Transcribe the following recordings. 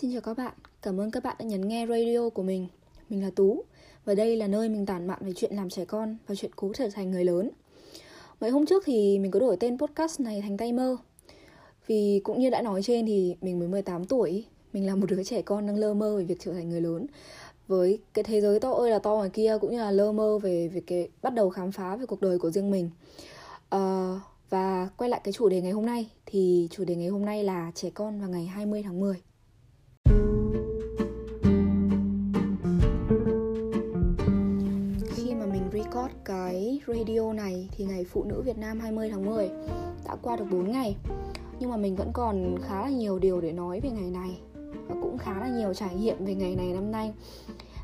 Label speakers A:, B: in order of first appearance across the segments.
A: Xin chào các bạn, cảm ơn các bạn đã nhấn nghe radio của mình. Mình là Tú và đây là nơi mình tản mạn về chuyện làm trẻ con và chuyện cố trở thành người lớn. Mấy hôm trước thì mình có đổi tên podcast này thành Tay Mơ. Vì cũng như đã nói trên thì mình mới 18 tuổi, mình là một đứa trẻ con đang lơ mơ về việc trở thành người lớn. Với cái thế giới to ơi là to ngoài kia cũng như là lơ mơ về việc cái bắt đầu khám phá về cuộc đời của riêng mình. Uh, và quay lại cái chủ đề ngày hôm nay thì chủ đề ngày hôm nay là trẻ con vào ngày 20 tháng 10. Record cái radio này thì ngày Phụ nữ Việt Nam 20 tháng 10 đã qua được 4 ngày. Nhưng mà mình vẫn còn khá là nhiều điều để nói về ngày này và cũng khá là nhiều trải nghiệm về ngày này năm nay.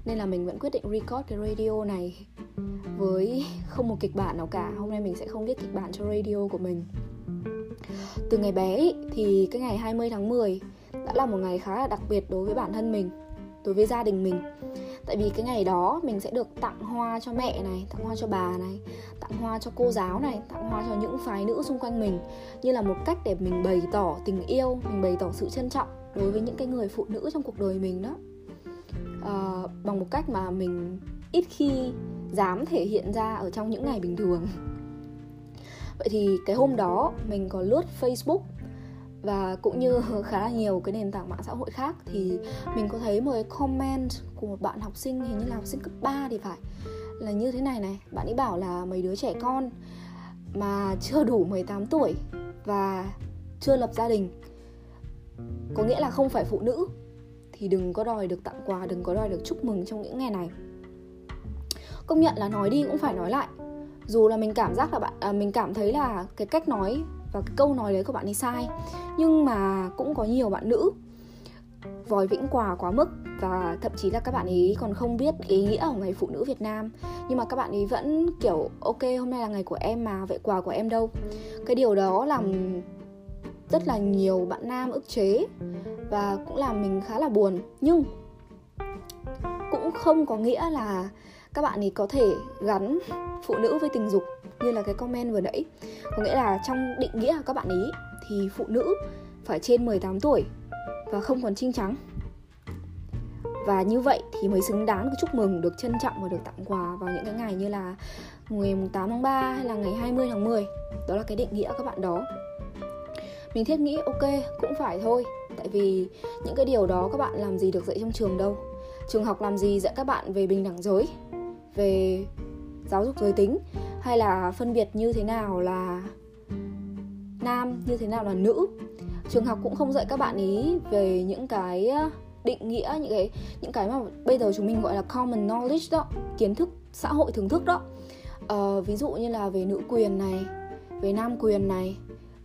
A: Nên là mình vẫn quyết định record cái radio này với không một kịch bản nào cả Hôm nay mình sẽ không viết kịch bản cho radio của mình Từ ngày bé ý, thì cái ngày 20 tháng 10 đã là một ngày khá là đặc biệt đối với bản thân mình Đối với gia đình mình Tại vì cái ngày đó mình sẽ được tặng hoa cho mẹ này, tặng hoa cho bà này Tặng hoa cho cô giáo này, tặng hoa cho những phái nữ xung quanh mình. Như là một cách để mình bày tỏ tình yêu, mình bày tỏ sự trân trọng Đối với những cái người phụ nữ trong cuộc đời mình đó. À, Bằng một cách mà mình ít khi dám thể hiện ra ở trong những ngày bình thường. Vậy thì cái hôm đó mình có lướt facebook và cũng như khá là nhiều cái nền tảng mạng xã hội khác thì mình có thấy một cái comment của một bạn học sinh hình như là học sinh cấp 3 thì phải là như thế này này bạn ấy bảo là mấy đứa trẻ con mà chưa đủ 18 tuổi và chưa lập gia đình có nghĩa là không phải phụ nữ thì đừng có đòi được tặng quà đừng có đòi được chúc mừng trong những ngày này. Công nhận là nói đi cũng phải nói lại. Dù là mình cảm giác là bạn à, mình cảm thấy là cái cách nói và cái câu nói đấy của bạn ấy sai. Nhưng mà cũng có nhiều bạn nữ vòi vĩnh quà quá mức và thậm chí là các bạn ấy còn không biết ý nghĩa của ngày phụ nữ Việt Nam. Nhưng mà các bạn ấy vẫn kiểu, ok, hôm nay là ngày của em mà, vậy quà của em đâu? Cái điều đó làm rất là nhiều bạn nam ức chế và cũng làm mình khá là buồn. Nhưng không có nghĩa là các bạn ấy có thể gắn phụ nữ với tình dục như là cái comment vừa nãy. Có nghĩa là trong định nghĩa của các bạn ấy thì phụ nữ phải trên 18 tuổi và không còn trinh trắng và như vậy thì mới xứng đáng được chúc mừng, được trân trọng và được tặng quà vào những cái ngày như là ngày 8 tháng 3 hay là ngày 20 tháng 10 Đó là cái định nghĩa các bạn đó. Mình thiết nghĩ ok, cũng phải thôi. Tại vì những cái điều đó các bạn làm gì được dạy trong trường đâu. Trường học làm gì dạy các bạn về bình đẳng giới về giáo dục giới tính hay là phân biệt như thế nào là nam như thế nào là nữ. Trường học cũng không dạy các bạn ý về những cái ờ, định nghĩa những cái những cái mà bây giờ chúng mình gọi là common knowledge đó kiến thức xã hội thưởng thức đó. Uh, ví dụ như là về nữ quyền này về nam quyền này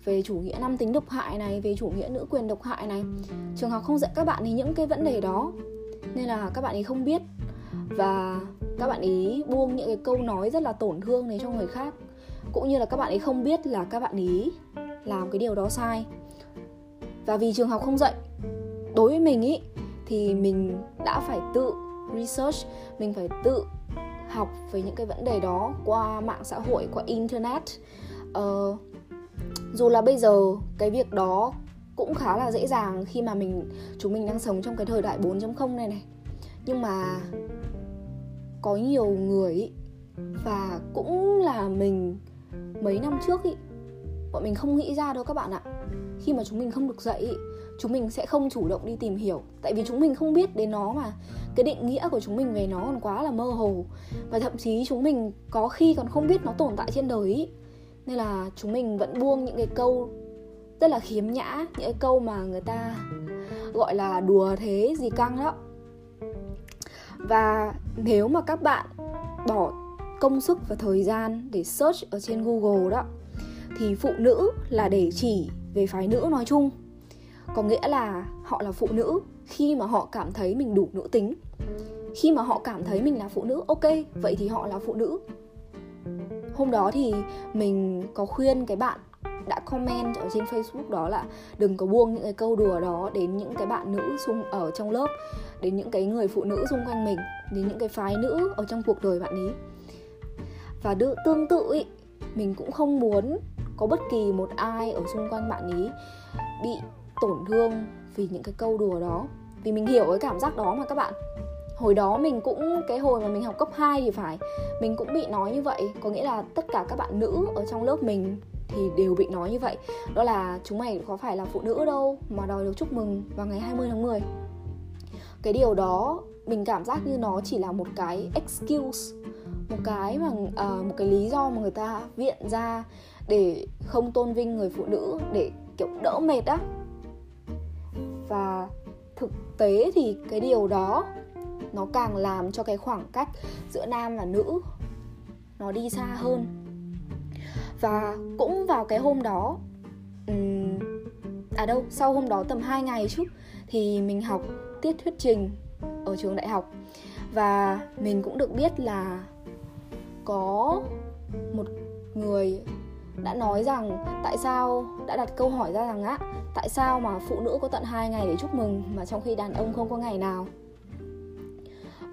A: về chủ nghĩa nam tính độc hại này về chủ nghĩa nữ quyền độc hại này. Trường học không dạy các bạn ấy những cái vấn đề đó. Nên là các bạn ấy không biết. Và các bạn ý buông những cái câu nói rất là tổn thương này cho người khác. Cũng như là các bạn ấy không biết là các bạn ý làm cái điều đó sai. Và vì trường học không dạy đối với mình ý thì mình đã phải tự research mình phải tự học về những cái vấn đề đó qua mạng xã hội qua internet. Uh, dù là bây giờ cái việc đó cũng khá là dễ dàng khi mà mình chúng mình đang sống trong cái thời đại 4.0 này này. Nhưng mà có nhiều người ý, và cũng là mình mấy năm trước ý bọn mình không nghĩ ra đâu các bạn ạ. Khi mà chúng mình không được dạy ý, chúng mình sẽ không chủ động đi tìm hiểu. Tại vì chúng mình không biết đến nó mà. Cái định nghĩa của chúng mình về nó còn quá là mơ hồ. Và thậm chí chúng mình có khi còn không biết nó tồn tại trên đời ý nên là chúng mình vẫn buông những cái câu rất là khiếm nhã, những cái câu mà người ta gọi là đùa thế gì căng đó. Và nếu mà các bạn bỏ công sức và thời gian để search ở trên Google đó, thì phụ nữ là để chỉ về phái nữ nói chung. Có nghĩa là họ là phụ nữ khi mà họ cảm thấy mình đủ nữ tính. Khi mà họ cảm thấy mình là phụ nữ, ok, vậy thì họ là phụ nữ hôm đó thì mình có khuyên cái bạn đã comment ở trên Facebook đó là đừng có buông những cái câu đùa đó đến những cái bạn nữ xung ở trong lớp đến những cái người phụ nữ xung quanh mình đến những cái phái nữ ở trong cuộc đời bạn ấy. Và đ- tương tự ý, mình cũng không muốn có bất kỳ một ai ở xung quanh bạn ấy bị tổn thương vì những cái câu đùa đó. Vì mình hiểu cái cảm giác đó mà các bạn hồi đó mình cũng cái hồi mà mình học cấp 2 thì phải mình cũng bị nói như vậy. Có nghĩa là tất cả các bạn nữ ở trong lớp mình thì đều bị nói như vậy. Đó là chúng mày có phải là phụ nữ đâu mà đòi được chúc mừng vào ngày 20 tháng 10 cái điều đó mình cảm giác như nó chỉ là một cái excuse một cái mà uh, một cái lý do mà người ta viện ra để không tôn vinh người phụ nữ để kiểu đỡ mệt á. Và thực tế thì cái điều đó nó càng làm cho cái khoảng cách giữa nam và nữ nó đi xa hơn. Và cũng vào cái hôm đó à đâu, sau hôm đó tầm 2 ngày chút thì mình học tiết thuyết trình ở trường đại học. Và mình cũng được biết là có một người đã nói rằng tại sao, đã đặt câu hỏi ra rằng á, tại sao mà phụ nữ có tận hai ngày để chúc mừng mà trong khi đàn ông không có ngày nào?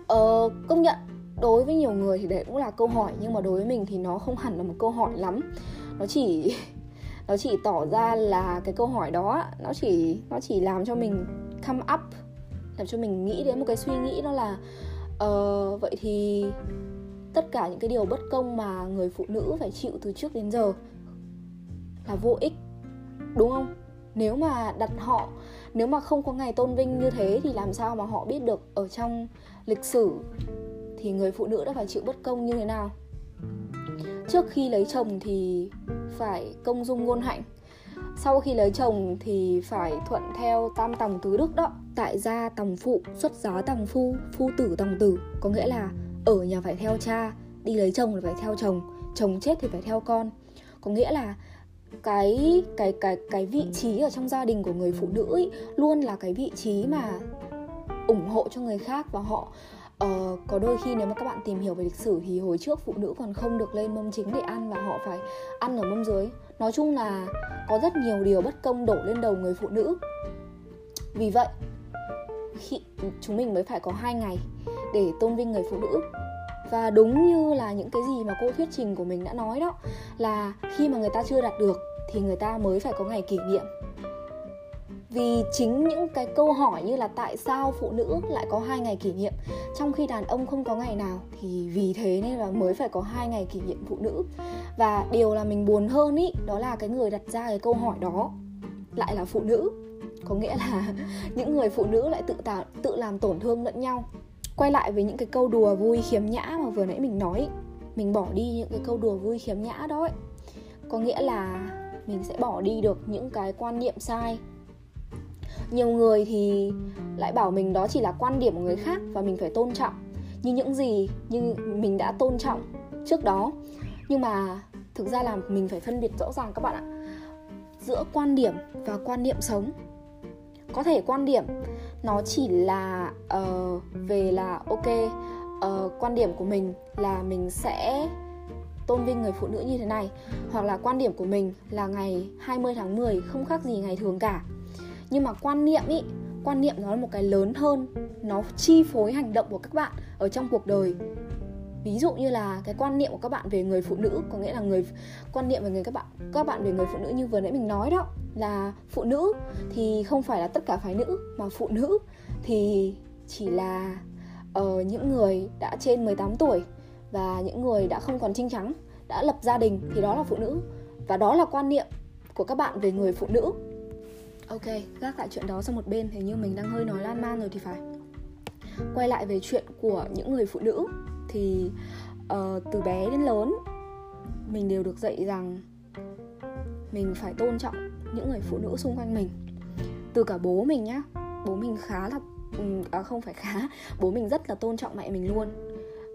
A: Ờ, công nhận đối với nhiều người thì đấy cũng là câu hỏi nhưng mà đối với mình thì nó không hẳn là một câu hỏi lắm. Nó chỉ nó chỉ tỏ ra là cái câu hỏi đó nó chỉ nó chỉ làm cho mình come up làm cho mình nghĩ đến một cái suy nghĩ đó là uh, vậy thì tất cả những cái điều bất công mà người phụ nữ phải chịu từ trước đến giờ là vô ích đúng không? Nếu mà đặt họ nếu mà không có ngày tôn vinh như thế thì làm sao mà họ biết được ở trong lịch sử thì người phụ nữ đã phải chịu bất công như thế nào? Trước khi lấy chồng thì phải công dung ngôn hạnh. Sau khi lấy chồng thì phải thuận theo tam tòng tứ đức đó. Tại gia tòng phụ, xuất giá tòng phu phu tử tòng tử. Có nghĩa là ở nhà phải theo cha, đi lấy chồng là phải theo chồng chồng chết thì phải theo con. Có nghĩa là cái cái cái cái vị trí ở trong gia đình của người phụ nữ ý, luôn là cái vị trí mà ủng hộ cho người khác và họ uh, có đôi khi nếu mà các bạn tìm hiểu về lịch sử thì hồi trước phụ nữ còn không được lên mâm chính để ăn và họ phải ăn ở mâm dưới. Nói chung là có rất nhiều điều bất công đổ lên đầu người phụ nữ. Vì vậy khi chúng mình mới phải có hai ngày để tôn vinh người phụ nữ và đúng như là những cái gì mà cô thuyết trình của mình đã nói đó, là khi mà người ta chưa đạt được thì người ta mới phải có ngày kỷ niệm. Vì chính những cái câu hỏi như là tại sao phụ nữ lại có hai ngày kỷ niệm, trong khi đàn ông không có ngày nào thì vì thế nên là mới phải có hai ngày kỷ niệm phụ nữ. Và điều là mình buồn hơn ý, đó là cái người đặt ra cái câu hỏi đó lại là phụ nữ. Có nghĩa là những người phụ nữ lại tự tạo, tự làm tổn thương lẫn nhau quay lại với những cái câu đùa vui khiếm nhã mà vừa nãy mình nói mình bỏ đi những cái câu đùa vui khiếm nhã đó ấy. có nghĩa là mình sẽ bỏ đi được những cái quan niệm sai. Nhiều người thì lại bảo mình đó chỉ là quan điểm của người khác và mình phải tôn trọng. Như những gì như mình đã tôn trọng trước đó. Nhưng mà thực ra là mình phải phân biệt rõ ràng các bạn ạ. Giữa quan điểm và quan niệm sống. Có thể quan điểm nó chỉ là uh, về là ok uh, quan điểm của mình là mình sẽ tôn vinh người phụ nữ như thế này hoặc là quan điểm của mình là ngày 20 tháng 10 không khác gì ngày thường cả. Nhưng mà quan niệm ý quan niệm nó là một cái lớn hơn nó chi phối hành động của các bạn ở trong cuộc đời ví dụ như là cái quan niệm của các bạn về người phụ nữ có nghĩa là người quan niệm về người các bạn các bạn về người phụ nữ như vừa nãy mình nói đó là phụ nữ thì không phải là tất cả phái nữ mà phụ nữ thì chỉ là uh, những người đã trên 18 tuổi và những người đã không còn trinh trắng đã lập gia đình thì đó là phụ nữ. Và đó là quan niệm của các bạn về người phụ nữ. Ok gác lại chuyện đó sang một bên hình như mình đang hơi nói lan man rồi thì phải. Quay lại về chuyện của những người phụ nữ thì uh, từ bé đến lớn mình đều được dạy rằng mình phải tôn trọng những người phụ nữ xung quanh mình. Từ cả bố mình nhá bố mình khá là à, không phải khá bố mình rất là tôn trọng mẹ mình luôn.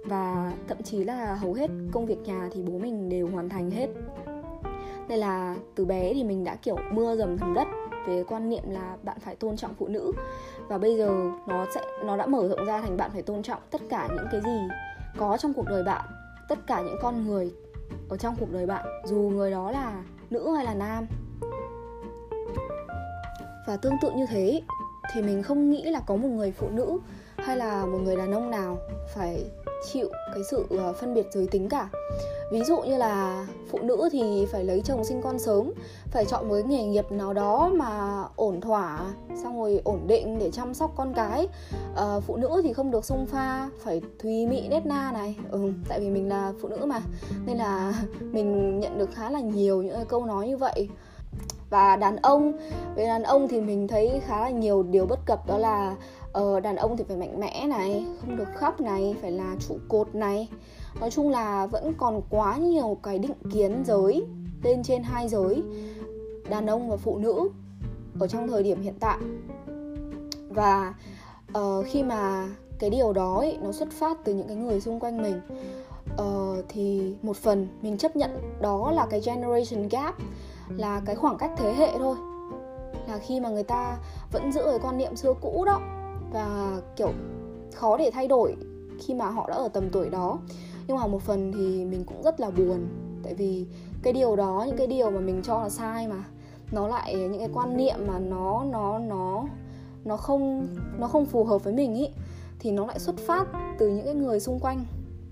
A: Và thậm chí là hầu hết công việc nhà thì bố mình đều hoàn thành hết. Nên là từ bé thì mình đã kiểu mưa dầm thấm đất về quan niệm là bạn phải tôn trọng phụ nữ. Và bây giờ nó sẽ nó đã mở rộng ra thành bạn phải tôn trọng tất cả những cái gì có trong cuộc đời bạn, tất cả những con người ở trong cuộc đời bạn, dù người đó là nữ hay là nam. Và tương tự như thế, thì mình không nghĩ là có một người phụ nữ hay là một người đàn ông nào phải chịu cái sự ờ, phân biệt giới tính cả? Ví dụ như là phụ nữ thì phải lấy chồng sinh con sớm phải chọn một cái nghề nghiệp nào đó mà ổn thỏa xong rồi ổn định để chăm sóc con cái. À, phụ nữ thì không được xung pha phải thùy mị nét na này. Ừ, tại vì mình là phụ nữ mà nên là mình nhận được khá là nhiều những câu nói như vậy. Và đàn ông về đàn ông thì mình thấy khá là nhiều điều bất cập đó là ờ, đàn ông thì phải mạnh mẽ này không được khóc này phải là trụ cột này. Nói chung là vẫn còn quá nhiều cái định kiến giới lên trên hai giới đàn ông và phụ nữ ở trong thời điểm hiện tại. Và uh, khi mà cái điều đó ấy, nó xuất phát từ những cái người xung quanh mình uh, thì một phần mình chấp nhận đó là cái generation gap là cái khoảng cách thế hệ thôi. Là khi mà người ta vẫn giữ cái quan niệm xưa cũ đó và, kiểu, khó để thay đổi khi mà họ đã ở tầm tuổi đó. Nhưng mà một phần thì mình cũng rất là buồn. Tại vì cái điều đó, những cái điều mà mình cho là sai mà, nó lại, những cái quan niệm mà nó nó nó nó không nó không phù hợp với mình ý, thì nó lại xuất phát từ những cái người xung quanh,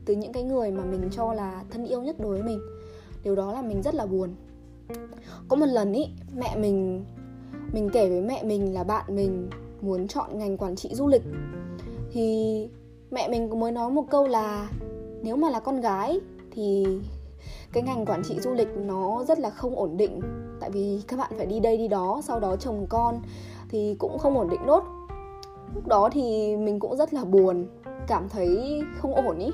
A: từ những cái người mà mình cho là thân yêu nhất đối với mình. Điều đó là mình rất là buồn. Có một lần ý, mẹ mình mình kể với mẹ mình là bạn mình muốn chọn ngành quản trị du lịch. Thì mẹ mình mới nói một câu là nếu mà là con gái thì cái ngành quản trị du lịch nó rất là không ổn định. Tại vì các bạn phải đi đây đi đó, sau đó chồng con thì cũng không ổn định nốt. Lúc đó thì mình cũng rất là buồn, cảm thấy không ổn ý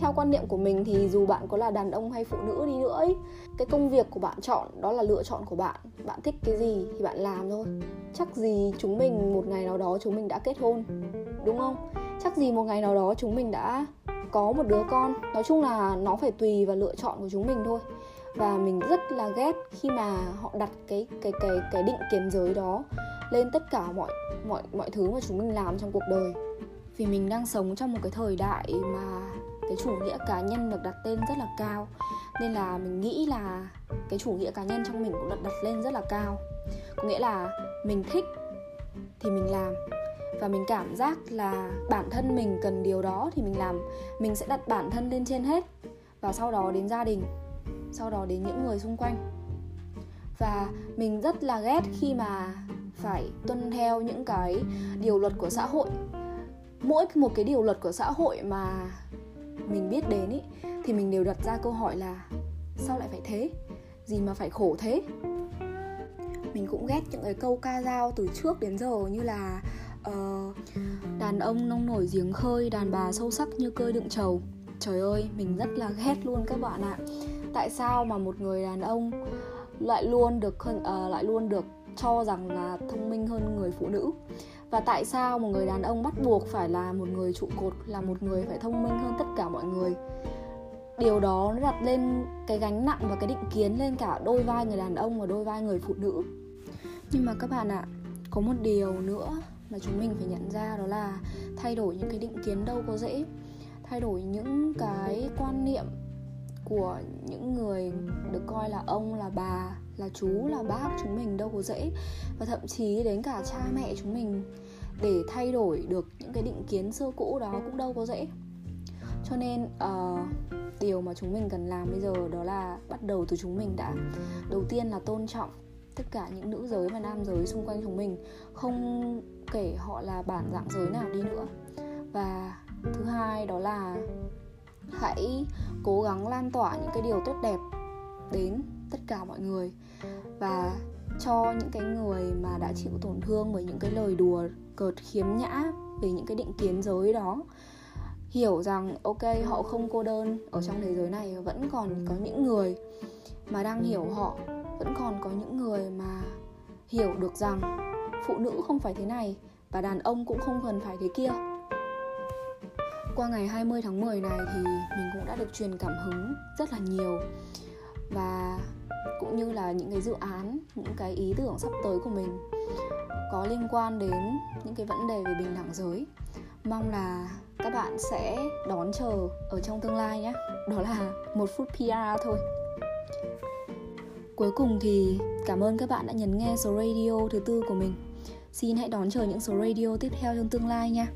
A: theo quan niệm của mình thì dù bạn có là đàn ông hay phụ nữ đi nữa ấy, cái công việc của bạn chọn đó là lựa chọn của bạn. Bạn thích cái gì thì bạn làm thôi. Chắc gì chúng mình một ngày nào đó chúng mình đã kết hôn đúng không? Chắc gì một ngày nào đó chúng mình đã có một đứa con. Nói chung là nó phải tùy vào lựa chọn của chúng mình thôi. Và mình rất là ghét khi mà họ đặt cái cái cái cái định kiến giới đó lên tất cả mọi mọi mọi thứ mà chúng mình làm trong cuộc đời. Vì mình đang sống trong một cái thời đại mà cái chủ nghĩa cá nhân được đặt tên rất là cao. Nên là mình nghĩ là cái chủ nghĩa cá nhân trong mình cũng được đặt lên rất là cao. Có nghĩa là mình thích thì mình làm. Và mình cảm giác là bản thân mình cần điều đó thì mình làm. Mình sẽ đặt bản thân lên trên hết. Và sau đó đến gia đình. Sau đó đến những người xung quanh. Và mình rất là ghét khi mà phải tuân theo những cái điều luật của xã hội. Mỗi một cái điều luật của xã hội mà mình biết đến ý, thì mình đều đặt ra câu hỏi là sao lại phải thế? Gì mà phải khổ thế? Mình cũng ghét những cái câu ca dao từ trước đến giờ như là uh, đàn ông nông nổi giếng khơi đàn bà sâu sắc như cơi đựng trầu. Trời ơi mình rất là ghét luôn các bạn ạ. Tại sao mà một người đàn ông lại luôn được uh, lại luôn được cho rằng là thông minh hơn người phụ nữ. Và tại sao một người đàn ông bắt buộc phải là một người trụ cột, là một người phải thông minh hơn tất cả mọi người? Điều đó nó đặt lên cái gánh nặng và cái định kiến lên cả đôi vai người đàn ông và đôi vai người phụ nữ. Nhưng mà các bạn ạ, có một điều nữa mà chúng mình phải nhận ra, đó là thay đổi những cái định kiến đâu có dễ. Thay đổi những cái quan niệm của những người được coi là ông, là bà là chú là bác chúng mình đâu có dễ. Và thậm chí đến cả cha mẹ chúng mình để thay đổi được những cái định kiến xưa cũ đó cũng đâu có dễ. Cho nên uh, điều mà chúng mình cần làm bây giờ đó là bắt đầu từ chúng mình đã. Đầu tiên là tôn trọng tất cả những nữ giới và nam giới xung quanh chúng mình không kể họ là bản dạng giới nào đi nữa. Và thứ hai đó là hãy cố gắng lan tỏa những cái điều tốt đẹp đến tất cả mọi người và cho những cái người mà đã chịu tổn thương bởi những cái lời đùa cợt khiếm nhã về những cái định kiến giới đó, hiểu rằng, ok, họ không cô đơn ở trong thế giới này, vẫn còn có những người mà đang hiểu họ, vẫn còn có những người mà hiểu được rằng phụ nữ không phải thế này và đàn ông cũng không cần phải thế kia. Qua ngày 20 tháng 10 này thì mình cũng đã được truyền cảm hứng rất là nhiều và cũng như là những cái dự án, những cái ý tưởng sắp tới của mình có liên quan đến những cái vấn đề về bình đẳng giới. Mong là các bạn sẽ đón chờ ở trong tương lai nhé. Đó là một phút PR thôi. Cuối cùng thì cảm ơn các bạn đã nhấn nghe số radio thứ tư của mình. Xin hãy đón chờ những số radio tiếp theo trong tương lai nha.